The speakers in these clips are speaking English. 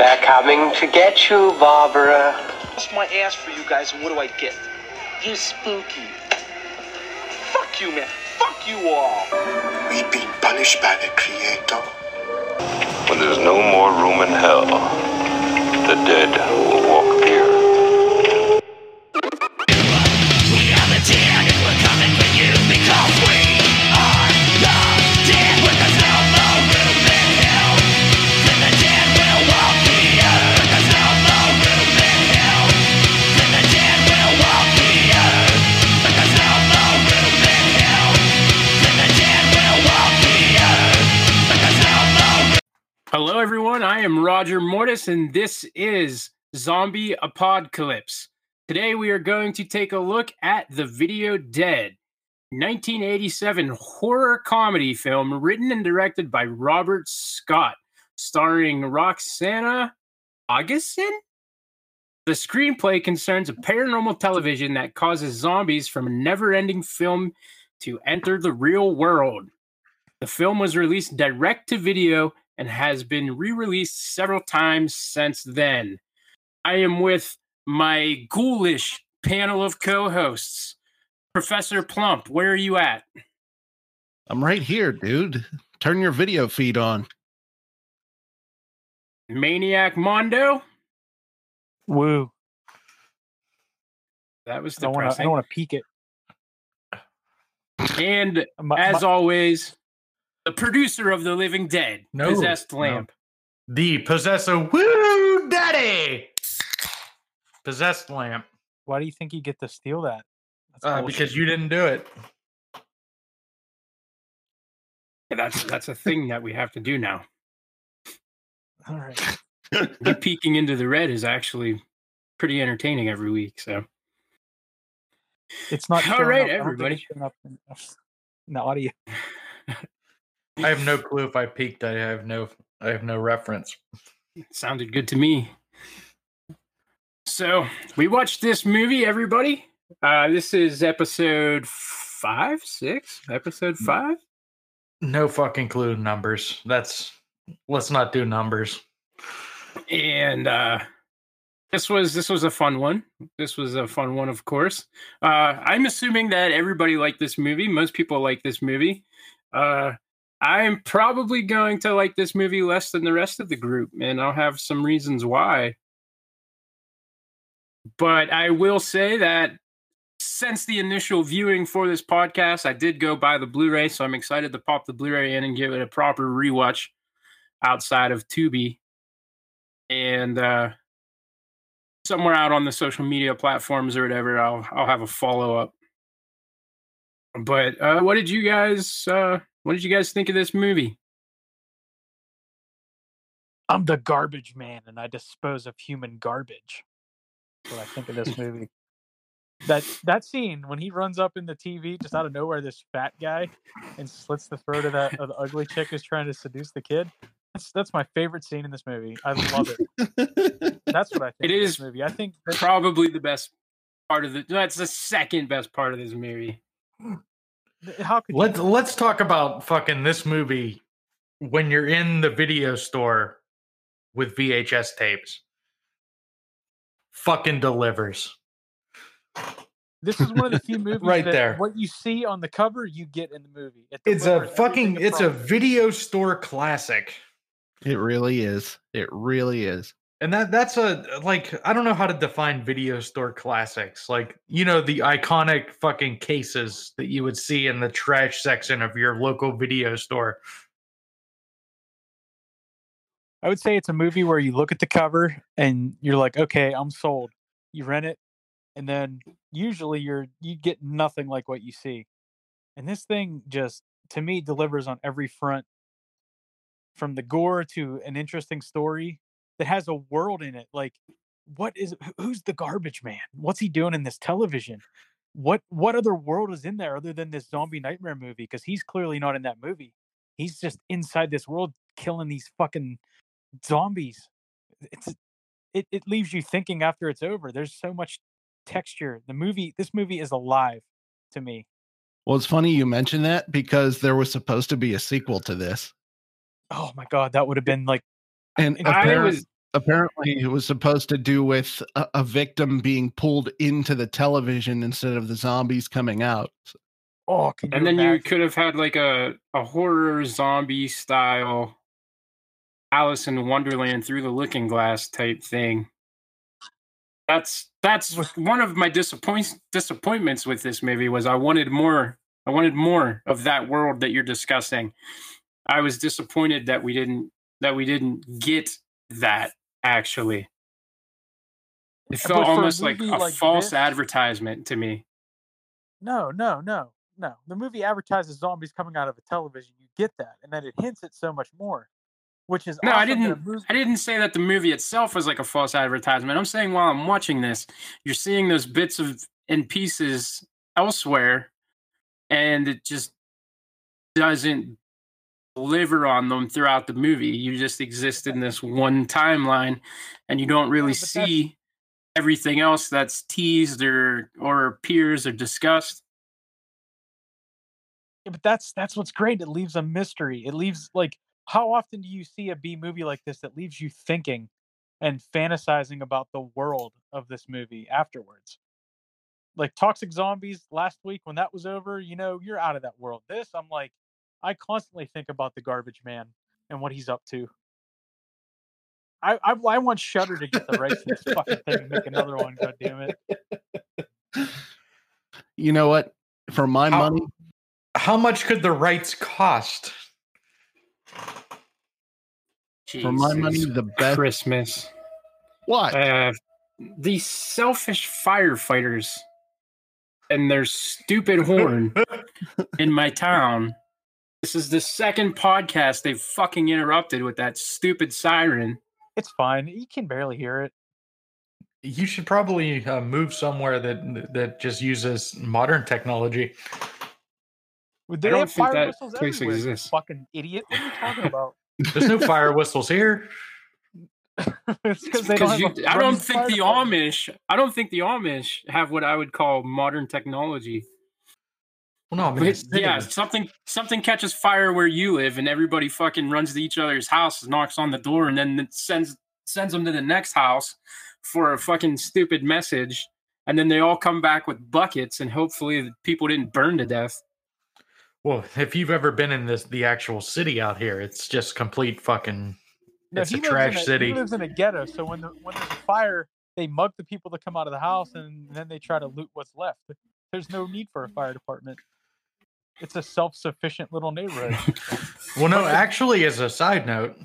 They're coming to get you, Barbara. Bust my ass for you guys, and what do I get? You spooky. Fuck you, man. Fuck you all. We've been punished by the Creator. When there's no more room in hell, the dead will walk Everyone. I am Roger Mortis, and this is Zombie Apocalypse. Today, we are going to take a look at The Video Dead, 1987 horror comedy film written and directed by Robert Scott, starring Roxanna Augesen. The screenplay concerns a paranormal television that causes zombies from a never ending film to enter the real world. The film was released direct to video and has been re released several times since then. I am with my ghoulish panel of co hosts. Professor Plump, where are you at? I'm right here, dude. Turn your video feed on. Maniac Mondo? Woo. That was I don't want to. I don't want to peek it. And My- as my- always, the producer of The Living Dead, No, Possessed no. Lamp. The possessor, woo, daddy, possessed lamp. Why do you think you get to steal that? Uh, because you didn't do it. Yeah, That's that's a thing that we have to do now. All right. You peeking into the red is actually pretty entertaining every week. So It's not. All showing right, up- I don't think everybody. up in, in the audio. I have no clue if I peaked. I have no. I have no reference. sounded good to me. So we watched this movie, everybody. Uh, this is episode five, six, episode five. No fucking clue. Numbers. That's. Let's not do numbers. and uh this was this was a fun one this was a fun one of course uh i'm assuming that everybody liked this movie most people like this movie uh i'm probably going to like this movie less than the rest of the group and i'll have some reasons why but i will say that since the initial viewing for this podcast i did go buy the blu-ray so i'm excited to pop the blu-ray in and give it a proper rewatch outside of tubi and uh, somewhere out on the social media platforms or whatever, I'll I'll have a follow up. But uh, what did you guys uh, what did you guys think of this movie? I'm the garbage man, and I dispose of human garbage. That's what I think of this movie. That that scene when he runs up in the TV just out of nowhere, this fat guy, and slits the throat of that of the ugly chick who's trying to seduce the kid. That's that's my favorite scene in this movie. I love it. That's what I think. It of is this movie. I think Probably the best part of the. That's the second best part of this movie. Th- how could Let's let's talk about fucking this movie when you're in the video store with VHS tapes. Fucking delivers. This is one of the few movies Right that there. What you see on the cover, you get in the movie. It It's a fucking it's a video store classic. It really is. It really is. And that that's a like I don't know how to define video store classics. Like, you know, the iconic fucking cases that you would see in the trash section of your local video store. I would say it's a movie where you look at the cover and you're like, okay, I'm sold. You rent it, and then usually you're you get nothing like what you see. And this thing just to me delivers on every front. From the gore to an interesting story that has a world in it. Like, what is who's the garbage man? What's he doing in this television? What what other world is in there other than this zombie nightmare movie? Because he's clearly not in that movie. He's just inside this world killing these fucking zombies. It's it, it leaves you thinking after it's over. There's so much texture. The movie this movie is alive to me. Well, it's funny you mentioned that because there was supposed to be a sequel to this. Oh my god, that would have been like And I I was apparently it was supposed to do with a, a victim being pulled into the television instead of the zombies coming out. Oh, can and then you could have had like a, a horror zombie style Alice in Wonderland through the looking glass type thing. That's that's one of my disappoint disappointments with this movie was I wanted more I wanted more of that world that you're discussing. I was disappointed that we didn't that we didn't get that actually. It felt for a almost like a like false this- advertisement to me. No, no, no, no. The movie advertises zombies coming out of a television. You get that, and then it hints at so much more, which is No, I awesome a didn't. I didn't say that the movie itself was like a false advertisement. I'm saying while I'm watching this, you're seeing those bits of and pieces elsewhere, and it just doesn't deliver on them throughout the movie. You just exist in this one timeline, and you don't really see everything else that's teased or or appears or discussed. Yeah, but that's that's what's great. It leaves a mystery. It leaves like how often do you see a B movie like this that leaves you thinking and fantasizing about the world of this movie afterwards? Like Toxic Zombies last week when that was over, you know, you're out of that world. This, I'm like, I constantly think about the garbage man and what he's up to. I I, I want Shutter to get the rights to this fucking thing and make another one. God damn it! You know what? For my How- money, How much could the rights cost? for my money, the best. Christmas. What? uh, these selfish firefighters and their stupid horn in my town. This is the second podcast they've fucking interrupted with that stupid siren. It's fine. You can barely hear it. You should probably uh, move somewhere that that just uses modern technology. They don't have think fire that whistles place everywhere. exists. Fucking idiot! What are you talking about? There's no fire whistles here. it's because they don't. Because Have you, a I don't think the department. Amish, I don't think the Amish have what I would call modern technology. Well, no, I mean, it's yeah, city. something something catches fire where you live, and everybody fucking runs to each other's house, knocks on the door, and then sends sends them to the next house for a fucking stupid message, and then they all come back with buckets, and hopefully the people didn't burn to death. Well, if you've ever been in this the actual city out here, it's just complete fucking. No, it's a trash a- city. He lives in a ghetto, so when the when there's a fire, they mug the people that come out of the house, and then they try to loot what's left. There's no need for a fire department. It's a self-sufficient little neighborhood. Well, no, actually, as a side note,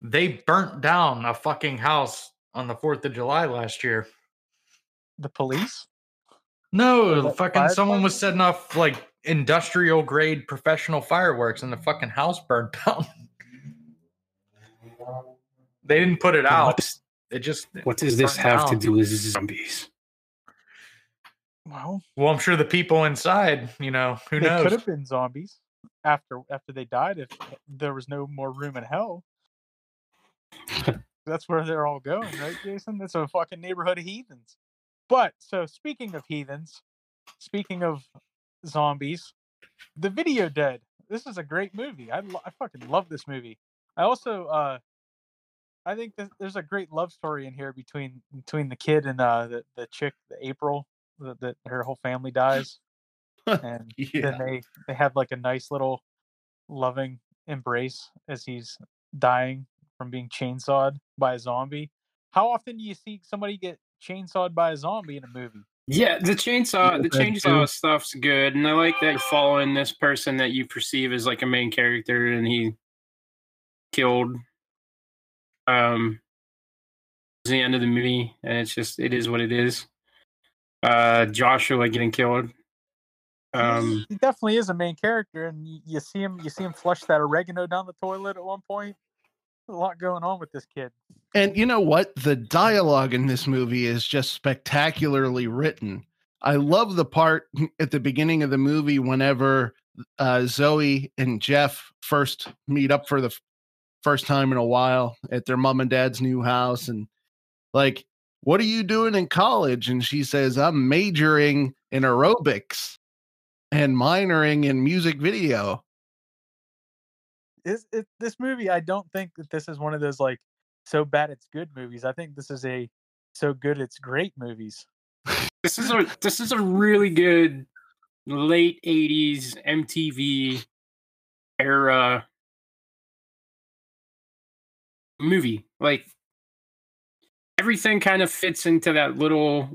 they burnt down a fucking house on the Fourth of July last year. the police? No, the fucking fire someone was setting off like industrial grade professional fireworks, and the fucking house burned down. they didn't put it out. What's- It just What does this burnt have to do with zombies? Well, Well, I'm sure the people inside, you know, who they knows? could have been zombies after after they died if there was no more room in hell. That's where they're all going, right, Jason? That's a fucking neighborhood of heathens. But so speaking of heathens, speaking of zombies, the video dead. This is a great movie. I, lo- I fucking love this movie. I also uh I think that there's a great love story in here between between the kid and uh the, the chick, the April, that, that her whole family dies. and Yeah. then they they have like a nice little loving embrace as he's dying from being chainsawed by a zombie. How often do you see somebody get chainsawed by a zombie in a movie? Yeah, the chainsaw, the chainsaw stuff's good, and I like that you're following this person that you perceive as like a main character, and he killed. Um, the end of the movie, and it's just it is what it is. Uh, Joshua getting killed. Um, he definitely is a main character, and you, you see him you see him flush that oregano down the toilet at one point. A lot going on with this kid. And you know what? The dialogue in this movie is just spectacularly written. I love the part at the beginning of the movie whenever uh, Zoe and Jeff first meet up for the f- first time in a while at their mom and dad's new house. And like, what are you doing in college? And she says, I'm majoring in aerobics and minoring in music video. Is it, uh, this movie? I don't think that this is one of those like so bad it's good movies. I think this is a so good it's great movies. This is a this is a really good late '80s MTV era movie. Like everything kind of fits into that little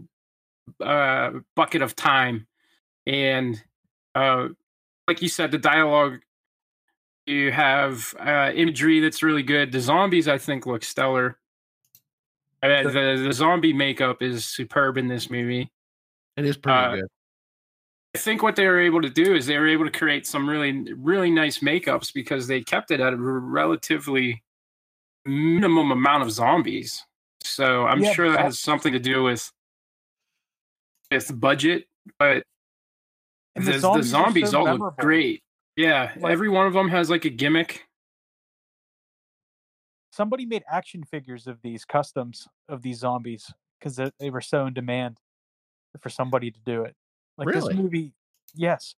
uh, bucket of time, and uh, like you said, the dialogue. You have uh, imagery that's really good. The zombies, I think, look stellar. Uh, the the zombie makeup is superb in this movie. It is pretty Uh, good. I think what they were able to do is they were able to create some really really nice makeups because they kept it at a relatively minimum amount of zombies. So I'm Yeah, sure that has something to do with with budget, but the, the the zombies, zombies, so all memorable. look great. Yeah, Like- every one of them has like a gimmick. Somebody made action figures of these customs of these zombies because they, they were so in demand for somebody to do it. Like Really? this movie, yes,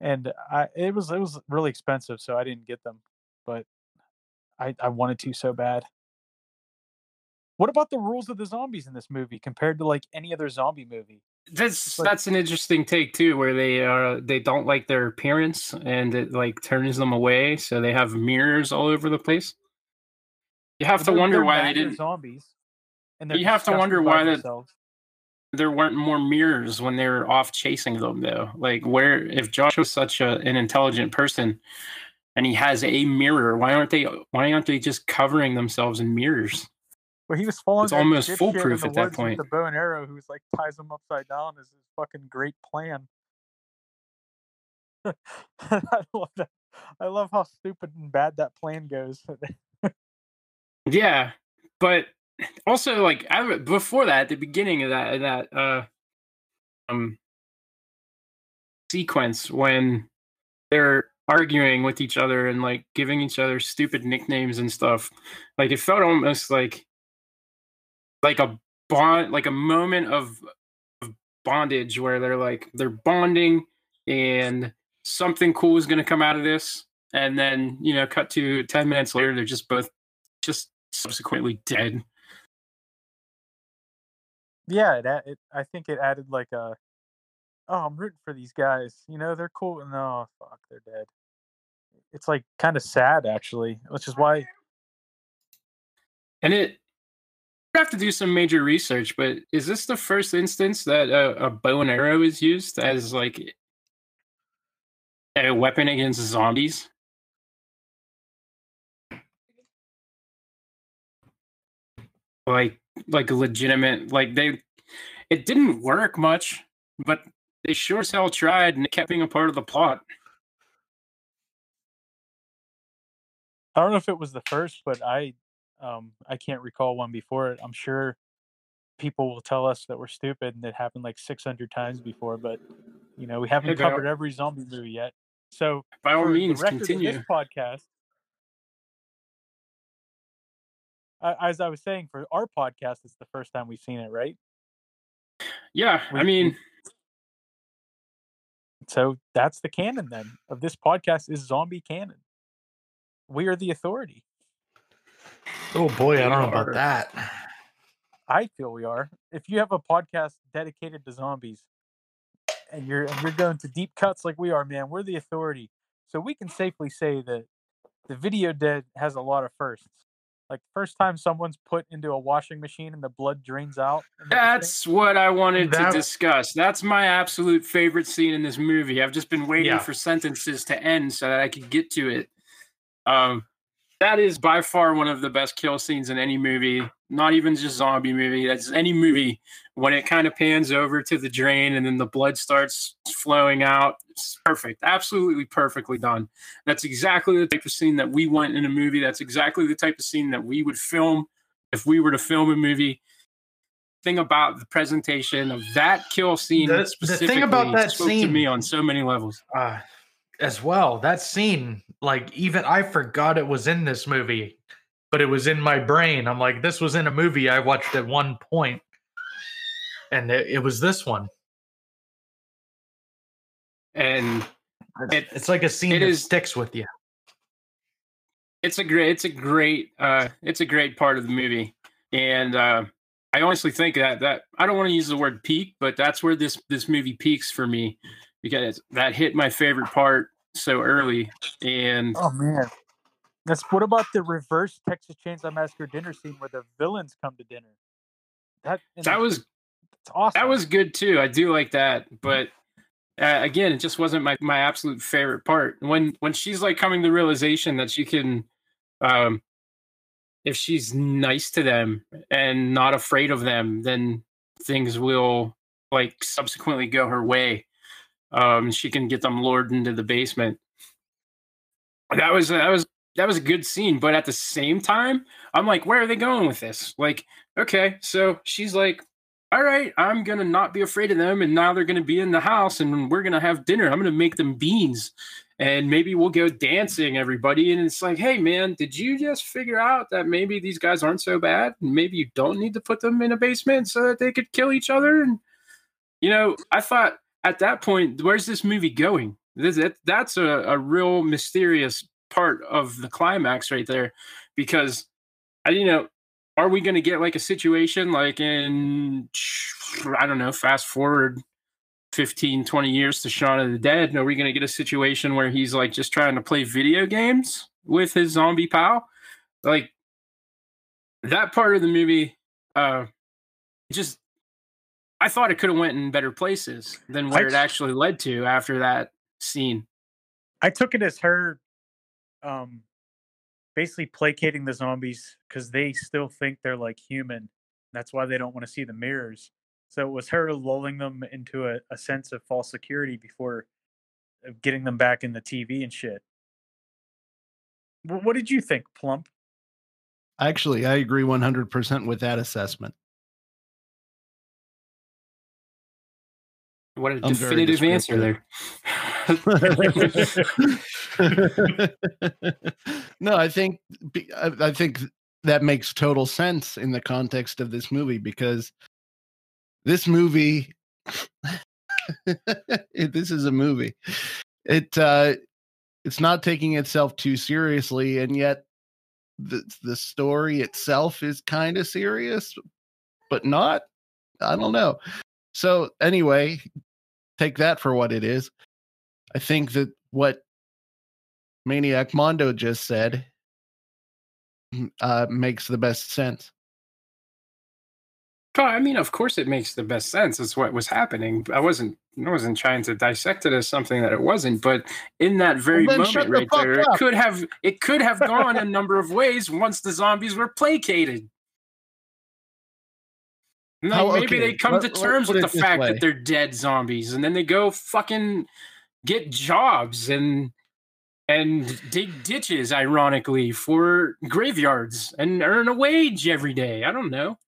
and I it was it was really expensive, so I didn't get them, but I I wanted to so bad. What about the rules of the zombies in this movie compared to like any other zombie movie? That's like- that's an interesting take too, where they uh they don't like their appearance and it like turns them away, so they have mirrors all over the place. You have to wonder why they didn't. zombies. And they're You have to wonder why that- themselves. There weren't more mirrors when they were off chasing them, though. Like, where if Josh was such a, an intelligent person and he has a mirror, why aren't they? Why aren't they just covering themselves in mirrors? Where he was following It's almost foolproof at that point. The bow and arrow, who's like ties him upside down, is his fucking great plan. I love that. I love how stupid and bad that plan goes. Yeah, but also like I, before that, at the beginning of that that uh um sequence when they're arguing with each other and like giving each other stupid nicknames and stuff, like it felt almost like like a bond, like a moment of, of bondage where they're like they're bonding and something cool is going to come out of this and then you know cut to 10 minutes later they're just both just subsequently dead yeah, it, it. I think it added like a. Oh, I'm rooting for these guys. You know, they're cool. No, oh, fuck, they're dead. It's like kind of sad, actually, which is why and it have to do some major research but is this the first instance that a, a bow and arrow is used as like a weapon against zombies? Like like legitimate like they it didn't work much but they sure as hell tried and it kept being a part of the plot. I don't know if it was the first, but I um I can't recall one before it. I'm sure people will tell us that we're stupid and it happened like 600 times before, but you know, we haven't all- covered every zombie movie yet. So, by all means continue this podcast I, as I was saying, for our podcast, it's the first time we've seen it, right? yeah i mean So that's the canon then of this podcast is zombie canon. We are the authority. Oh boy, I don't know about that. I feel we are. If you have a podcast dedicated to zombies and you're and you're going to deep cuts like we are, man, we're the authority. So we can safely say that the video dead has a lot of firsts. Like first time someone's put into a washing machine and the blood drains out. and everything. That's what I wanted That- to discuss. That's my absolute favorite scene in this movie. I've just been waiting Yeah. for sentences to end so that I could get to it. Um, that is by far one of the best kill scenes in any movie. Not even just zombie movie. That's any movie when it kind of pans over to the drain and then the blood starts flowing out. It's perfect. Absolutely perfectly done. That's exactly the type of scene that we want in a movie. That's exactly the type of scene that we would film if we were to film a movie. Thing about the presentation of that kill scene The- the specifically thing about that spoke to scene- me on so many levels. uh, as well. That scene, like even I forgot it was in this movie, but it was in my brain. I'm like, this was in a movie I watched at one point, and it, it was this one. And It's, It- it's like a scene that is- sticks with you. it's a great it's a great uh it's a great part of the movie and uh i honestly think that that i don't want to use the word peak but that's where this this movie peaks for me because that hit my favorite part so early and Oh man, that's what about the reverse Texas Chainsaw Massacre dinner scene where the villains come to dinner? That that was awesome. that was good too i do like that but uh, again it just wasn't my my absolute favorite part when when she's like coming to the realization that she can um if she's nice to them and not afraid of them then things will like subsequently go her way um she can get them lured into the basement. That was that was that was a good scene but at the same time i'm like where are they going with this? Like okay so she's like all right i'm gonna not be afraid of them and now they're gonna be in the house and we're gonna have dinner. I'm gonna make them beans and maybe we'll go dancing everybody. And it's like hey man did you just figure out that maybe these guys aren't so bad maybe you don't need to put them in a basement so that they could kill each other? And you know i thought at that point where's this movie going? This, that, that's a, a real mysterious part of the climax right there because I, you know are we going to get like a situation like in i don't know fast forward 15 20 years to Shaun of the Dead? Are we going to get a situation where he's like just trying to play video games with his zombie pal? Like that part of the movie uh just I thought it could have went in better places than where it actually led to after that scene. I took it as her um basically placating the zombies because they still think they're like human. That's why they don't want to see the mirrors. So it was her lulling them into a, a sense of false security before uh, getting them back in the TV and shit. What did you think, Plump? Actually, I agree 100% with that assessment. What a I'm definitive answer there. no, I think I, I think that makes total sense in the context of this movie because this movie this is a movie. It uh it's not taking itself too seriously and yet the the story itself is kind of serious but not I don't know. So anyway, take that for what it is. I think that what Maniac Mondo just said uh, makes the best sense. I mean, of course, it makes the best sense. It's what was happening. I wasn't, I wasn't trying to dissect it as something that it wasn't. But in that very then moment, the right there, it could have, it could have gone a number of ways once the zombies were placated. Like, How- maybe okay, they come let- to terms with the fact way. that they're dead zombies, and then they go fucking get jobs and and dig ditches, ironically, for graveyards and earn a wage every day. I don't know.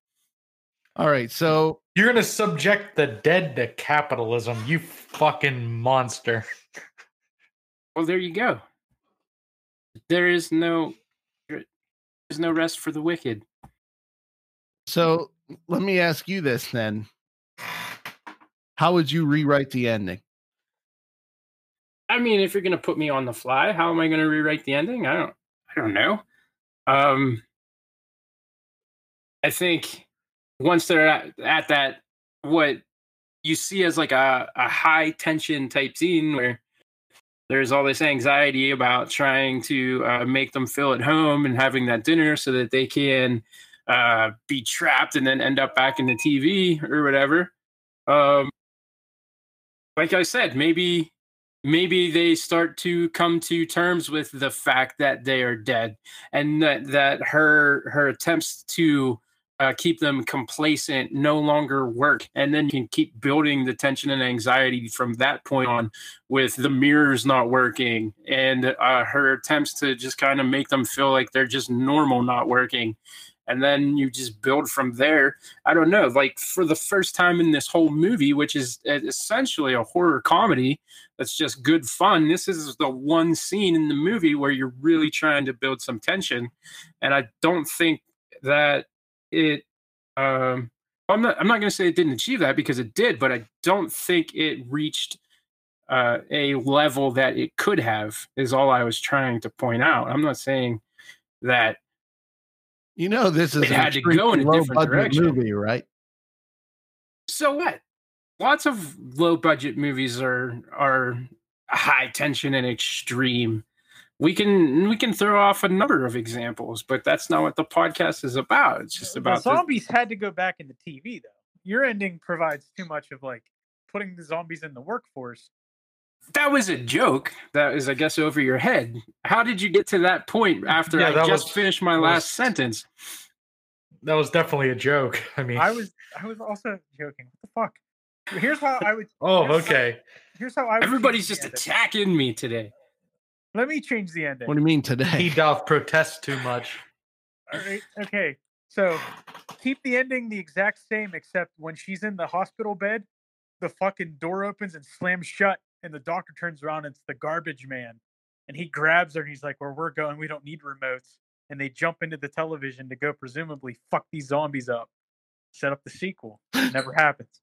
All right, so You're gonna subject the dead to capitalism, you fucking monster. Well, there you go. There is no there's no rest for the wicked. so let me ask you this then. How would you rewrite the ending? I mean, if you're gonna put me on the fly, how am I gonna rewrite the ending? I don't I don't know. Um I think once they're at, at that what you see as like a, a high tension type scene where there's all this anxiety about trying to uh, make them feel at home and having that dinner so that they can uh, be trapped and then end up back in the TV or whatever. Um, like I said, maybe maybe they start to come to terms with the fact that they are dead and that that her her attempts to uh, keep them complacent no longer work and then you can keep building the tension and anxiety from that point on with the mirrors not working and uh, her attempts to just kind of make them feel like they're just normal not working and then you just build from there. I don't know like for the first time in this whole movie which is uh, essentially a horror comedy that's just good fun this is the one scene in the movie where you're really trying to build some tension and i don't think that it um i'm not i'm not going to say it didn't achieve that because it did but i don't think it reached uh, a level that it could have is all i was trying to point out. I'm not saying that You know, this is It an had to go in a different low-budget direction. movie, right? so what? Lots of low budget movies are are high tension and extreme. We can we can throw off a number of examples, but that's not what the podcast is about. It's just uh, about the, zombies had to go back into TV though. Your ending provides too much of like putting the zombies in the workforce. That was a joke. That is, I guess, over your head. How did you get to that point after Yeah, I just was- finished my was- last sentence? That was definitely a joke. I mean, I was I was also joking. What the fuck? Here's how I would. oh, here's how- okay. Here's how I. Would Everybody's just attacking me today. Let me change the ending. What do you mean today? He today? doth protest too much. All right. Okay. So keep the ending the exact same, except when she's in the hospital bed, the fucking door opens and slams shut, and the doctor turns around. And it's the garbage man, and he grabs her and he's like, "Where we're going, we don't need remotes." And they jump into the television to go presumably fuck these zombies up, set up the sequel. Never happens.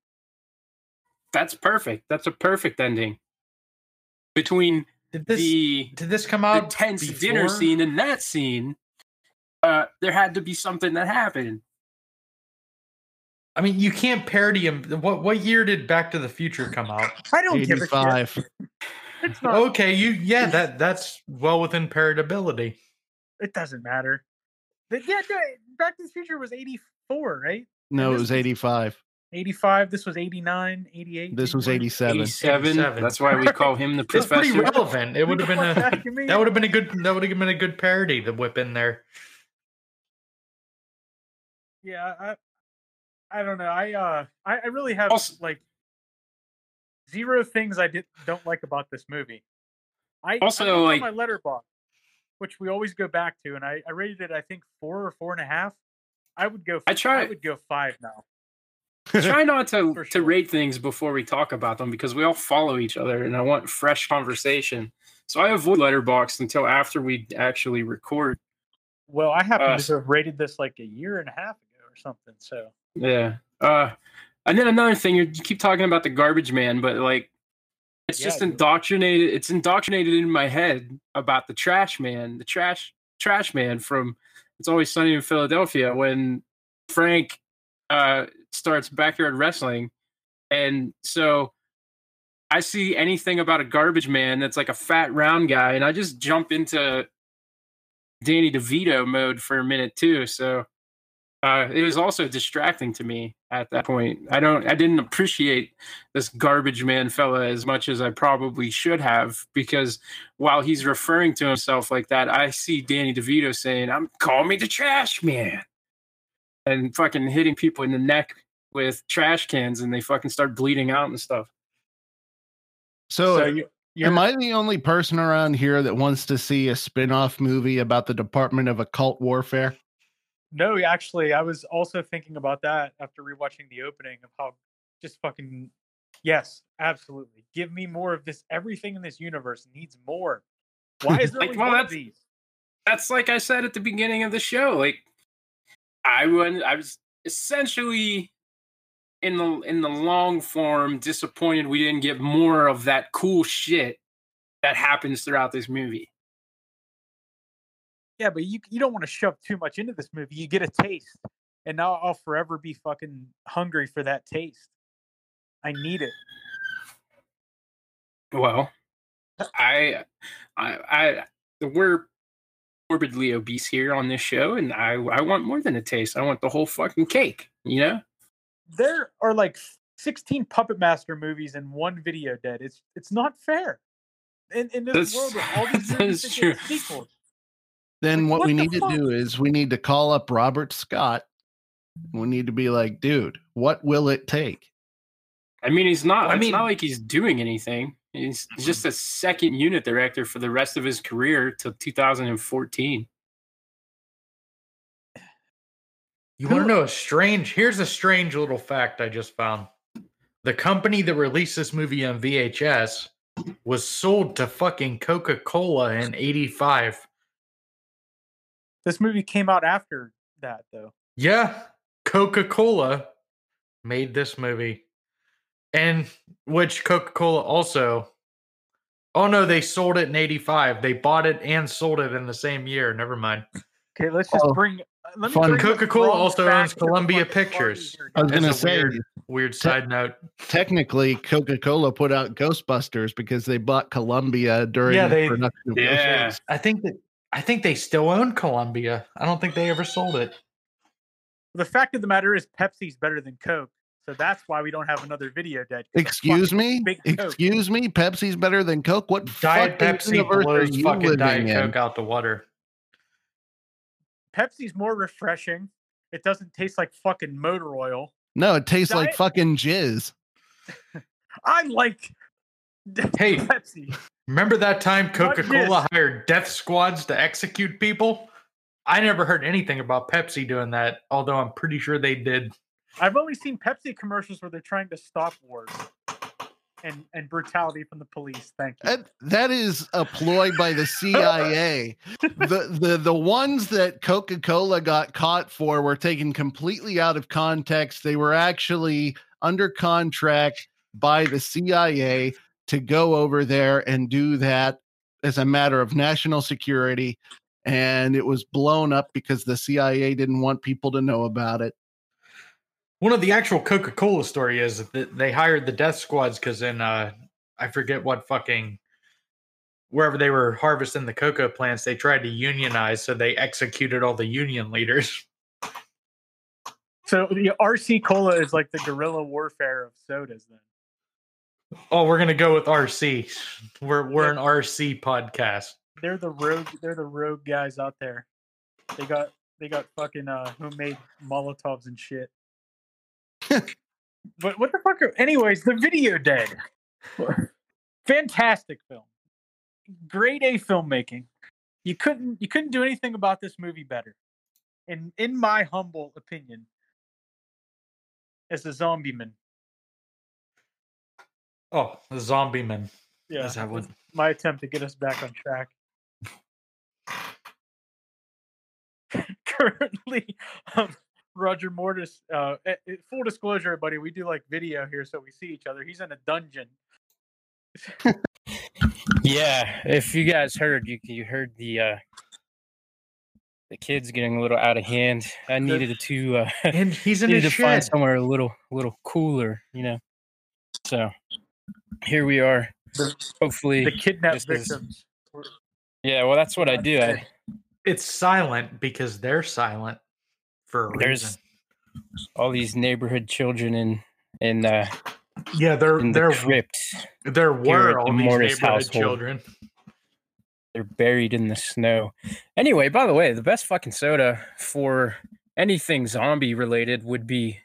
That's perfect. That's a perfect ending. Between Did this the did this come out the out tense dinner scene and that scene, uh, there had to be something that happened. I mean, you can't parody him. What what year did Back to the Future come out? I don't give a shit. It's not. Okay, you yeah, that that's well within parodiability. It doesn't matter. But yeah, Back to the Future was 84, right? No, it was was- eighty-five. 85. This was 89, 88. This was eighty-seven. 87. 87. That's why we call him the professor It's pretty professor. relevant. It would have been a that would have been a good that would have been a good parody to whip in there. Yeah, I, I don't know. I uh, I, I really have Also- like zero things I did don't like about this movie. I Also, I like- my Letterboxd, which we always go back to, and I, I rated it I think four or four and a half. I would go. I I try- would go five now. Try not to, For to rate things before we talk about them because we all follow each other and I want fresh conversation. So I avoid Letterboxd until after we actually record. Well, I happen Uh, to have rated this like a year and a half ago or something. So Yeah. Uh, and then another thing, you keep talking about the garbage man, but like, it's Yeah, just indoctrinated. It's indoctrinated in my head about the trash man, the trash trash man from It's Always Sunny in Philadelphia when Frank uh, starts backyard wrestling, and so I see anything about a garbage man that's like a fat round guy, and I just jump into Danny DeVito mode for a minute too. So uh, it was also distracting to me at that point. I don't, I didn't appreciate this garbage man fella as much as I probably should have because while he's referring to himself like that, I see Danny DeVito saying, "I'm call me the trash man," and fucking hitting people in the neck with trash cans, and they fucking start bleeding out and stuff. So, so you, you're, am I the only person around here that wants to see a spin-off movie about the Department of Occult Warfare? No, actually, I was also thinking about that after rewatching the opening of how just fucking yes, absolutely. Give me more of this. Everything in this universe needs more. Why is there Like, only well, one of that's- these? that's like I said at the beginning of the show. Like I went, I was essentially in the in the long form disappointed we didn't get more of that cool shit that happens throughout this movie. Yeah, but you you don't want to shove too much into this movie. You get a taste, and now I'll forever be fucking hungry for that taste. I need it. Well, I, I, I, we're morbidly obese here on this show, and I, I want more than a taste. I want the whole fucking cake. You know. There are like 16 Puppet Master movies and one Video Dead. It's it's not fair. In, in this That's- world all these movies that get true. sequels. Then Like, what, what we the need to do is we need to call up Robert Scott. We need to be like, dude, what will it take? I mean, he's not. I it's mean- not like he's doing anything. He's just a second unit director for the rest of his career till 2014. You want to know a strange? Here's a strange little fact I just found. The company that released this movie on VHS was sold to fucking Coca Cola in '85. This movie came out after that, though. Yeah, Coca Cola made this movie, and which Coca Cola also. Oh no, they sold it in '85. They bought it and sold it in the same year. Never mind. Okay, let's just Oh, bring. uh, Let me fun. bring Coca-Cola also owns Columbia Pictures. I was gonna say, weird, weird side note. technically, Coca Cola put out Ghostbusters because they bought Columbia during Yeah, the they- production. of Yeah. Ghostbusters. I think that I think they still own Columbia. I don't think they ever sold it. The fact of the matter is, Pepsi's better than Coke, so that's why we don't have another video dead. 'cause the Excuse me. Excuse me. Pepsi's better than Coke. What Diet fucking Pepsi universe blows fucking living Diet in? Coke out the water. Pepsi's more refreshing. It doesn't taste like fucking motor oil. No, it tastes like fucking jizz. I like Hey, Pepsi. Remember that time Coca-Cola hired death squads to execute people? I never heard anything about Pepsi doing that, although I'm pretty sure they did. I've only seen Pepsi commercials where they're trying to stop wars and and brutality from the police. Thank you. That, that is a ploy by the CIA. the the the ones that Coca-Cola got caught for were taken completely out of context. They were actually under contract by the CIA to go over there and do that as a matter of national security. And it was blown up because the CIA didn't want people to know about it. One of the actual Coca-Cola story is that they hired the death squads because in uh I forget what fucking wherever they were harvesting the cocoa plants, they tried to unionize, so they executed all the union leaders. So the RC cola is like the guerrilla warfare of sodas. Then Oh, we're gonna go with RC. We're we're an RC podcast. they're the rogue. They're the rogue guys out there. They got they got fucking uh homemade Molotovs and shit. but what the fuck? Are, anyways, the video dead. Fantastic film. Great A filmmaking. You couldn't you couldn't do anything about this movie better. In in my humble opinion, as a zombie man. Oh, the zombie man. Yeah, Is that what- that's my attempt to get us back on track. Currently, um, Roger Mortis. Uh, eh, eh, full disclosure, buddy, we do like video here, so we see each other. He's in a dungeon. Yeah, if you guys heard, you you heard the uh the kids getting a little out of hand. I needed to uh And he's in needed his to find somewhere a little a little cooler, you know. So here we are. The- Hopefully, The kidnapped this is- victims. yeah. Well, that's what I do. I, It's silent because they're silent for a There's- reason. all these neighborhood children in in uh Yeah, there in the there crypt. there here were all the these Mortis neighborhood household. children. They're buried in the snow. Anyway, by the way, the best fucking soda for anything zombie related would be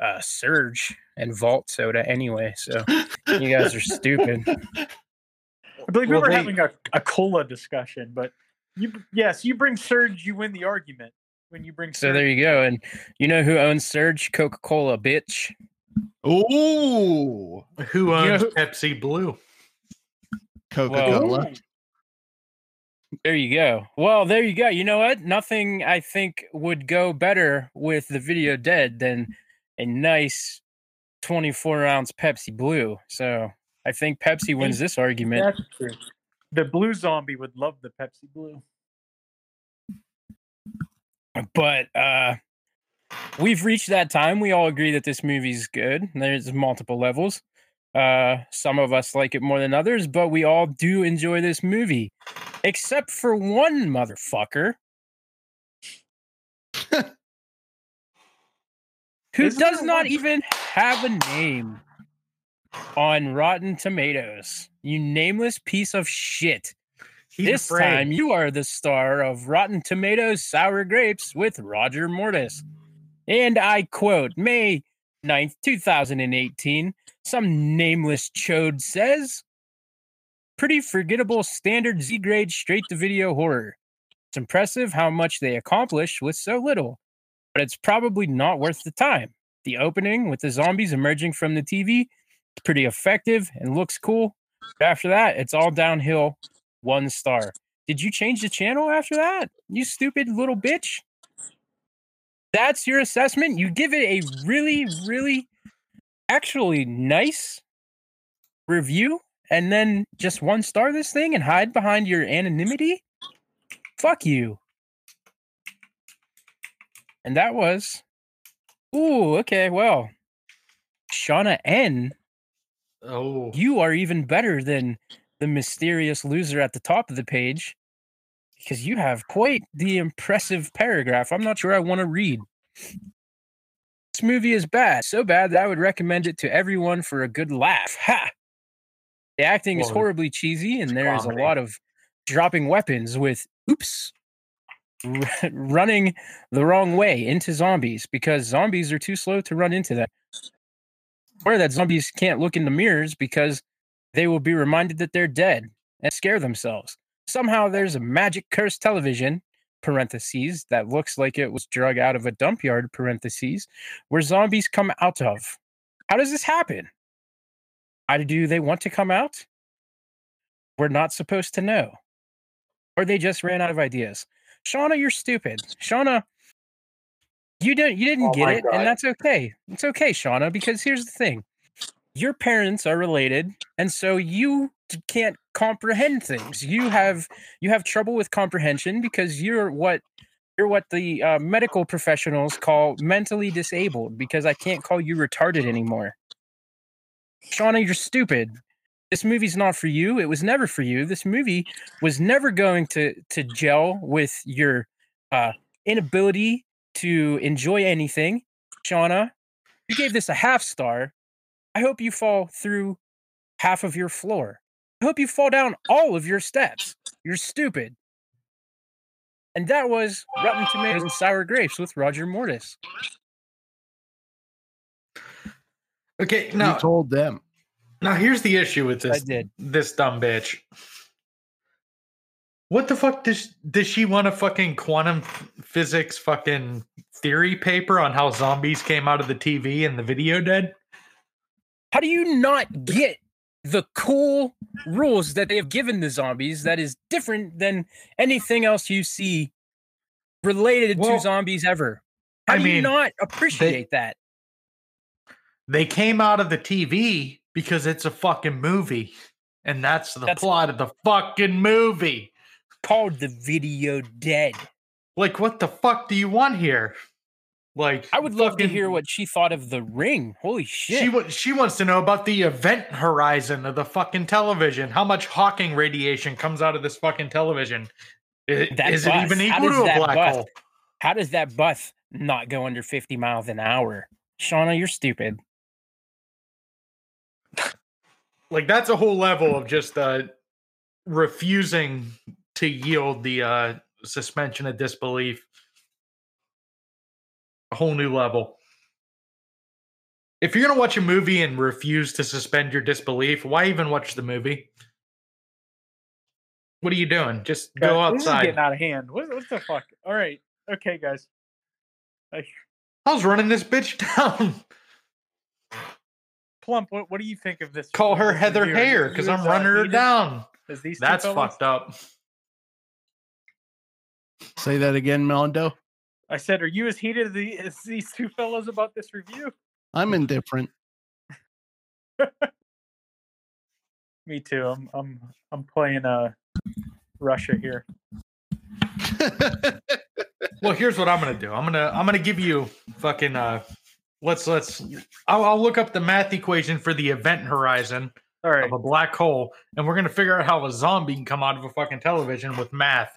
uh Surge and Vault soda anyway. So you guys are stupid. I believe we Well, were they- having a, a cola discussion, but you yes, you bring Surge, you win the argument when you bring. So there you go. And you know who owns Surge? Coca Cola, bitch. Ooh, Who know owns who- Pepsi Blue? Coca Cola. There you go. Well, there you go. You know what? Nothing I think would go better with the video dead than a nice 24 ounce Pepsi Blue. So I think Pepsi wins this argument. That's true. The blue zombie would love the Pepsi Blue. but uh we've reached that time we all agree that this movie's good there's multiple levels uh some of us like it more than others but we all do enjoy this movie except for one motherfucker who Isn't does not one? even have a name on rotten tomatoes you nameless piece of shit He's this afraid. time, you are the star of Rotten Tomatoes Sour Grapes with Roger Mortis. And I quote May 9th, 2018, some nameless chode says, Pretty forgettable standard Z grade straight to video horror. It's impressive how much they accomplished with so little, but it's probably not worth the time. The opening with the zombies emerging from the TV is pretty effective and looks cool. But after that, it's all downhill one star. Did you change the channel after that? You stupid little bitch. That's your assessment? You give it a really, really actually nice review and then just one star this thing and hide behind your anonymity? Fuck you. And that was, ooh, okay, well, Shauna N, Oh, you are even better than the mysterious loser at the top of the page because you have quite the impressive paragraph. I'm not sure I want to read. This movie is bad, so bad that I would recommend it to everyone for a good laugh. Ha! The acting is horribly cheesy, and there is a lot of dropping weapons with oops r- running the wrong way into zombies because zombies are too slow to run into them. Or that zombies can't look in the mirrors because they will be reminded that they're dead and scare themselves. Somehow there's a magic cursed television parentheses that looks like it was drug out of a dump yard parentheses where zombies come out of. How does this happen? How do they want to come out? We're not supposed to know. Or they just ran out of ideas. Shauna, you're stupid. Shauna, you didn't you didn't Oh get it, God. and that's okay. It's okay, Shauna, because here's the thing. Your parents are related, and so you can't comprehend things. You have you have trouble with comprehension because you're what you're what the uh, medical professionals call mentally disabled because I can't call you retarded anymore. Shauna, you're stupid. This movie's not for you. It was never for you. This movie was never going to to gel with your uh, inability to enjoy anything. Shauna, you gave this a half star. I hope you fall through half of your floor. I hope you fall down all of your steps. You're stupid. And that was Rotten Tomatoes and Sour Grapes with Roger Mortis. okay. Now you told them. Now here's the issue with this. I this did. this dumb bitch. What the fuck does does she want a fucking quantum physics fucking theory paper on how zombies came out of the TV and the video dead? How do you not get the cool rules that they have given the zombies that is different than anything else you see related Well, to zombies ever? How I do you mean, not appreciate that? They came out of the TV because it's a fucking movie. And that's the That's- plot of the fucking movie. Called the video dead. Like, what the fuck do you want here? Like, I would love to hear what she thought of the ring. Holy shit. She wa- she wants to know about the event horizon of the fucking television. How much Hawking radiation comes out of this fucking television? Is it even equal to a black bus- hole? How does that bus not go under 50 miles an hour? Shauna, you're stupid. Like that's a whole level of just uh refusing to yield the uh suspension of disbelief. A whole new level. If you're gonna watch a movie and refuse to suspend your disbelief, why even watch the movie? What are you doing? Just go is outside. getting out of hand. What, what the fuck? All right. Okay, guys. I, I was running this bitch down. Plump, what, what do you think of this? Call her Heather review? Hair because I'm running her down. as these That's fellas? fucked up. Say that again, Melondo. I said, are you as heated as, the, as these two fellows about this review? I'm indifferent. Me too. I'm I'm I'm playing uh Russia here. Well, here's what I'm gonna do. I'm gonna I'm gonna give you fucking uh let's let's I'll, I'll look up the math equation for the event horizon All right. of a black hole, and we're gonna figure out how a zombie can come out of a fucking television with math.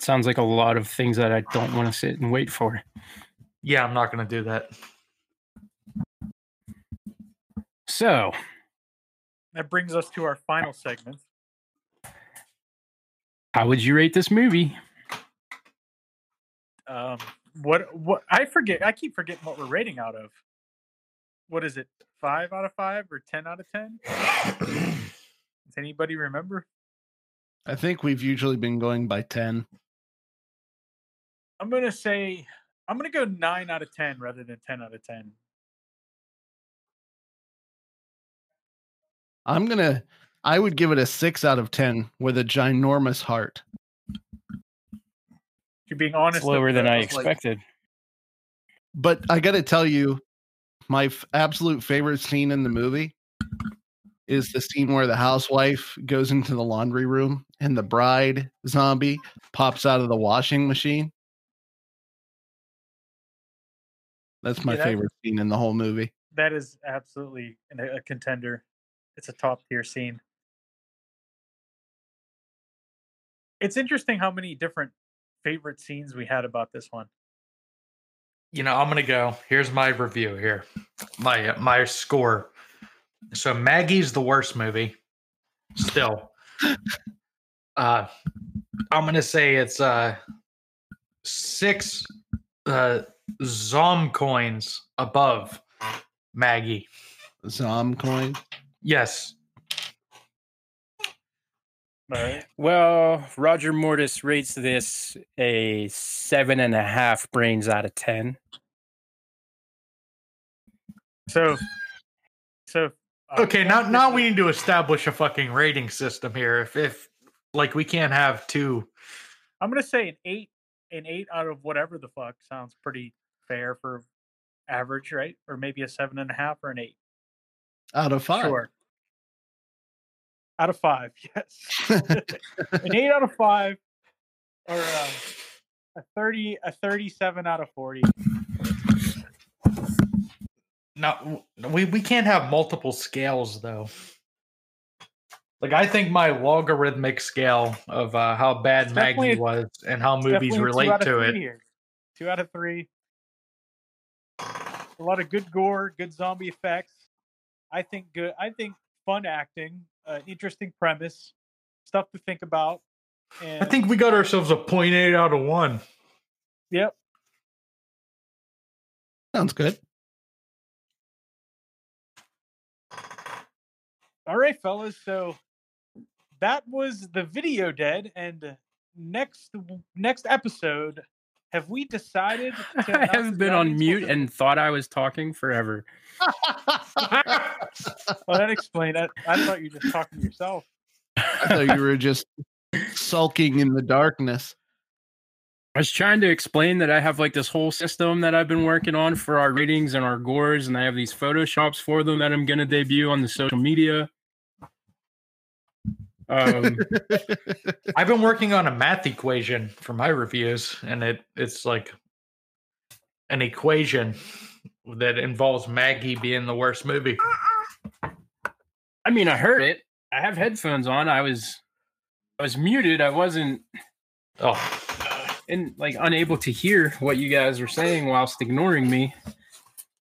Sounds like a lot of things that I don't want to sit and wait for. Yeah, I'm not gonna do that. So, That brings us to our final segment. how would you rate this movie? Um, what what I forget. I keep forgetting what we're rating out of. What is it? Five out of five or ten out of ten? Does anybody remember? I think we've usually been going by 10. I'm gonna say I'm gonna go nine out of ten rather than ten out of ten. I'm to, I would give it a 6 out of 10 with a ginormous heart you're being honest. Slower than I expected. Like, but I got to tell you, my f- absolute favorite scene in the movie is the scene where the housewife goes into the laundry room and the bride zombie pops out of the washing machine. That's my yeah, favorite scene in the whole movie. That is absolutely a contender. It's a top tier scene. It's interesting how many different favorite scenes we had about this one. you know, I'm gonna go. Here's my review. Here, my my score. So Maggie's the worst movie. Still, uh, I'm gonna say it's uh six uh Zom coins above Maggie. Zom coin. Yes, All right. Well, Roger Mortis rates this a seven and a half brains out of ten. So, so uh, Okay, now now we need to establish a fucking rating system here. If if like we can't have two. I'm gonna say an eight, an eight out of whatever the fuck sounds pretty fair for average, right? Or maybe a seven and a half or an eight. Out of five. Sure. Out of five, yes. an eight out of five, or uh, a thirty, a thirty-seven out of forty. No, we we can't have multiple scales though. Like I think my logarithmic scale of uh, how bad It's Maggie was and how movies Definitely a two relate to it. Here. Two out of three. A lot of good gore, good zombie effects. I think good. I think fun acting, uh, interesting premise, stuff to think about. And I think we got ourselves a 0.8 out of one. Yep. Sounds good. All right, fellas. So that was the video dead, and next next episode, have we decided? To I have the been on mute what- and thought I was talking forever. Well, that explained it. I thought you were just talking to yourself. I thought you were just sulking in the darkness. I was trying to explain that I have like this whole system that I've been working on for our ratings and our gores, and I have these photoshops for them that I'm gonna debut on the social media. Um, I've been working on a math equation for my reviews, and it it's like an equation that involves Maggie being the worst movie. I mean, I heard it. I have headphones on. I was, I was muted. I wasn't Oh, and like unable to hear what you guys were saying whilst ignoring me,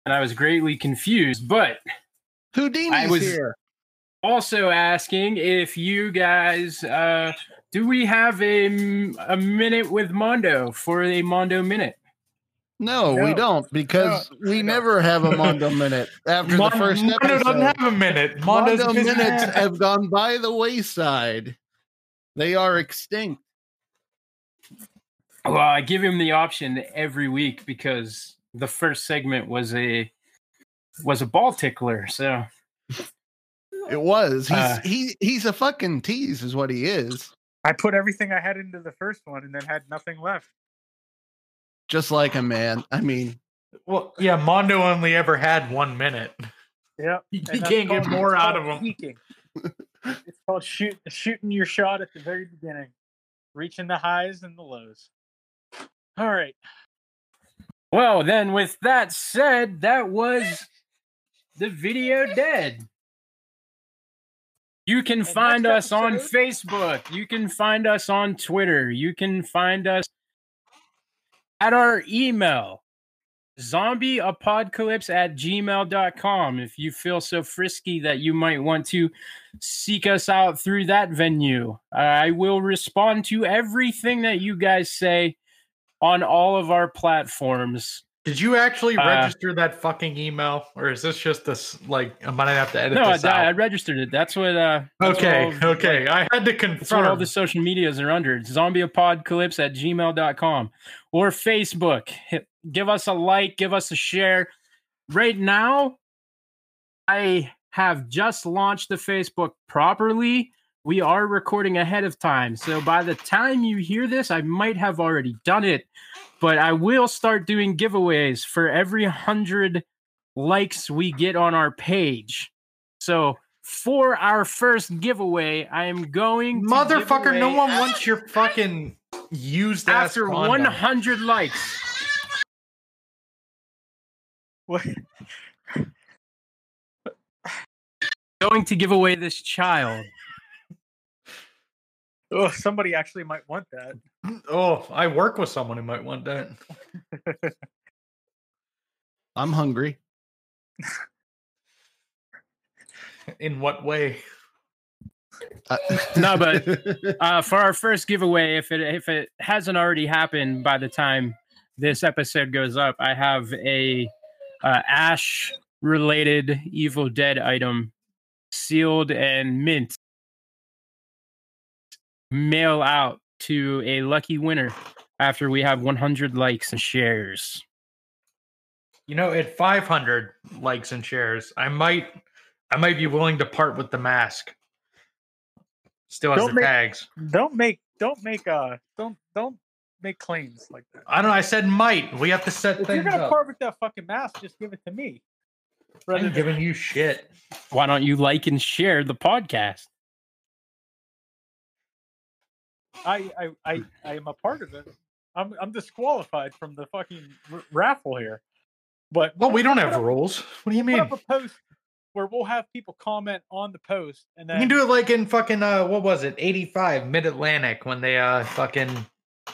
and I was greatly confused. But Houdini's was- here. Also asking if you guys uh do we have a, a minute with mondo for a mondo minute No, we don't because No, we we don't. never have a Mondo minute after Mon- the first Mondo episode. doesn't have a minute. Mondo's Mondo busy. minutes have gone by the wayside. They are extinct. well i give him the option every week because the first segment was a was a ball tickler so It was. He's Uh, he he's a fucking tease, is what he is. I put everything I had into the first one, and then had nothing left. Just like a man. I mean, Well, yeah, Mondo only ever had one minute. Yeah. You can't get more out of him. Peaking. it's called shoot, shooting your shot at the very beginning, reaching the highs and the lows. All right. well then with that said that was the video dead you can And find us on Facebook. You can find us on Twitter. You can find us at our email, zombieapocalypse at gmail.com. If you feel so frisky that you might want to seek us out through that venue, I will respond to everything that you guys say on all of our platforms. Did you actually Uh, register that fucking email, or is this just this? Like, I might have to edit No, I, this I registered it. That's what. Uh, that's what Okay, all okay. like, I had to That's what all the social medias are under. It's zombieapocalypse at gmail.com or Facebook. Hit, give us a like, give us a share. Right now, I have just launched the Facebook properly. We are recording ahead of time. So by the time you hear this, I might have already done it. But I will start doing giveaways for every hundred likes we get on our page. So for our first giveaway, I am going to Motherfucker, no one wants your fucking used ass after condom. 100 likes. What? Going to give away this child. Oh, somebody actually might want that. Oh, I work with someone who might want that. I'm hungry. In what way? Uh, No, but uh, for our first giveaway, if it if it hasn't already happened by the time this episode goes up, I have a uh, Ash related Evil Dead item sealed and mint mail out to a lucky winner after we have 100 likes and shares. You know, at 500 likes and shares, I might, I might be willing to part with the mask. Still has Don't the make- tags. Don't make don't make uh don't don't make claims like that. I don't know. I said might. We have to set If you're gonna up. part with that fucking mask, just give it to me. Rather I'm than giving you shit. Why don't you like and share the podcast? I, I I I am a part of it. I'm I'm disqualified from the fucking r- raffle here. But Well, we don't have up- rules. What do you Put mean? up a post where we'll have people comment on the post, and then You can do it like in fucking uh, what was it, 85 Mid Atlantic when they uh fucking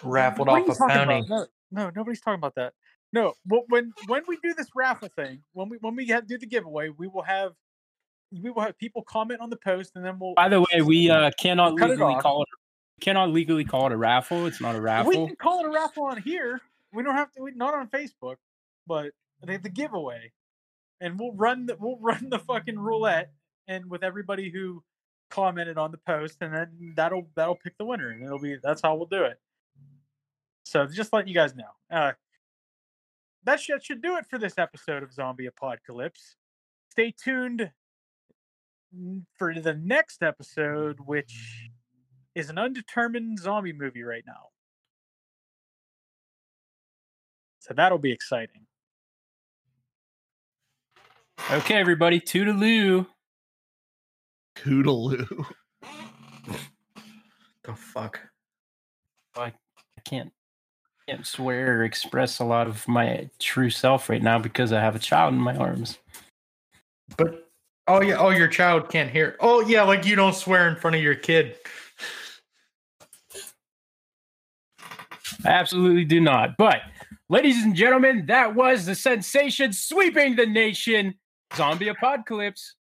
raffled What off a talking pony. No, no, nobody's talking about that. No, wh- when when we do this raffle thing, when we when we have, do the giveaway, we will have we will have people comment on the post, and then we'll. By the way, we uh, cannot Cut it legally call it cannot legally call it a raffle. It's not a raffle. we can call it a raffle on here. We don't have to. We, not on Facebook, but the, the giveaway, and we'll run the we'll run the fucking roulette, and with everybody who commented on the post, and then that'll that'll pick the winner, and it'll be that's how we'll do it. So just letting you guys know. Uh, that should, should do it for this episode of Zombie Apocalypse. Stay tuned for the next episode, which is an undetermined zombie movie right now. So that'll be exciting. Okay, everybody, toodaloo. Toodaloo. The fuck. I I can't can't swear or express a lot of my true self right now because I have a child in my arms. But oh yeah, oh your child can't hear. Oh yeah, like you don't swear in front of your kid. I absolutely do not. But, ladies and gentlemen, that was the sensation sweeping the nation zombie apocalypse.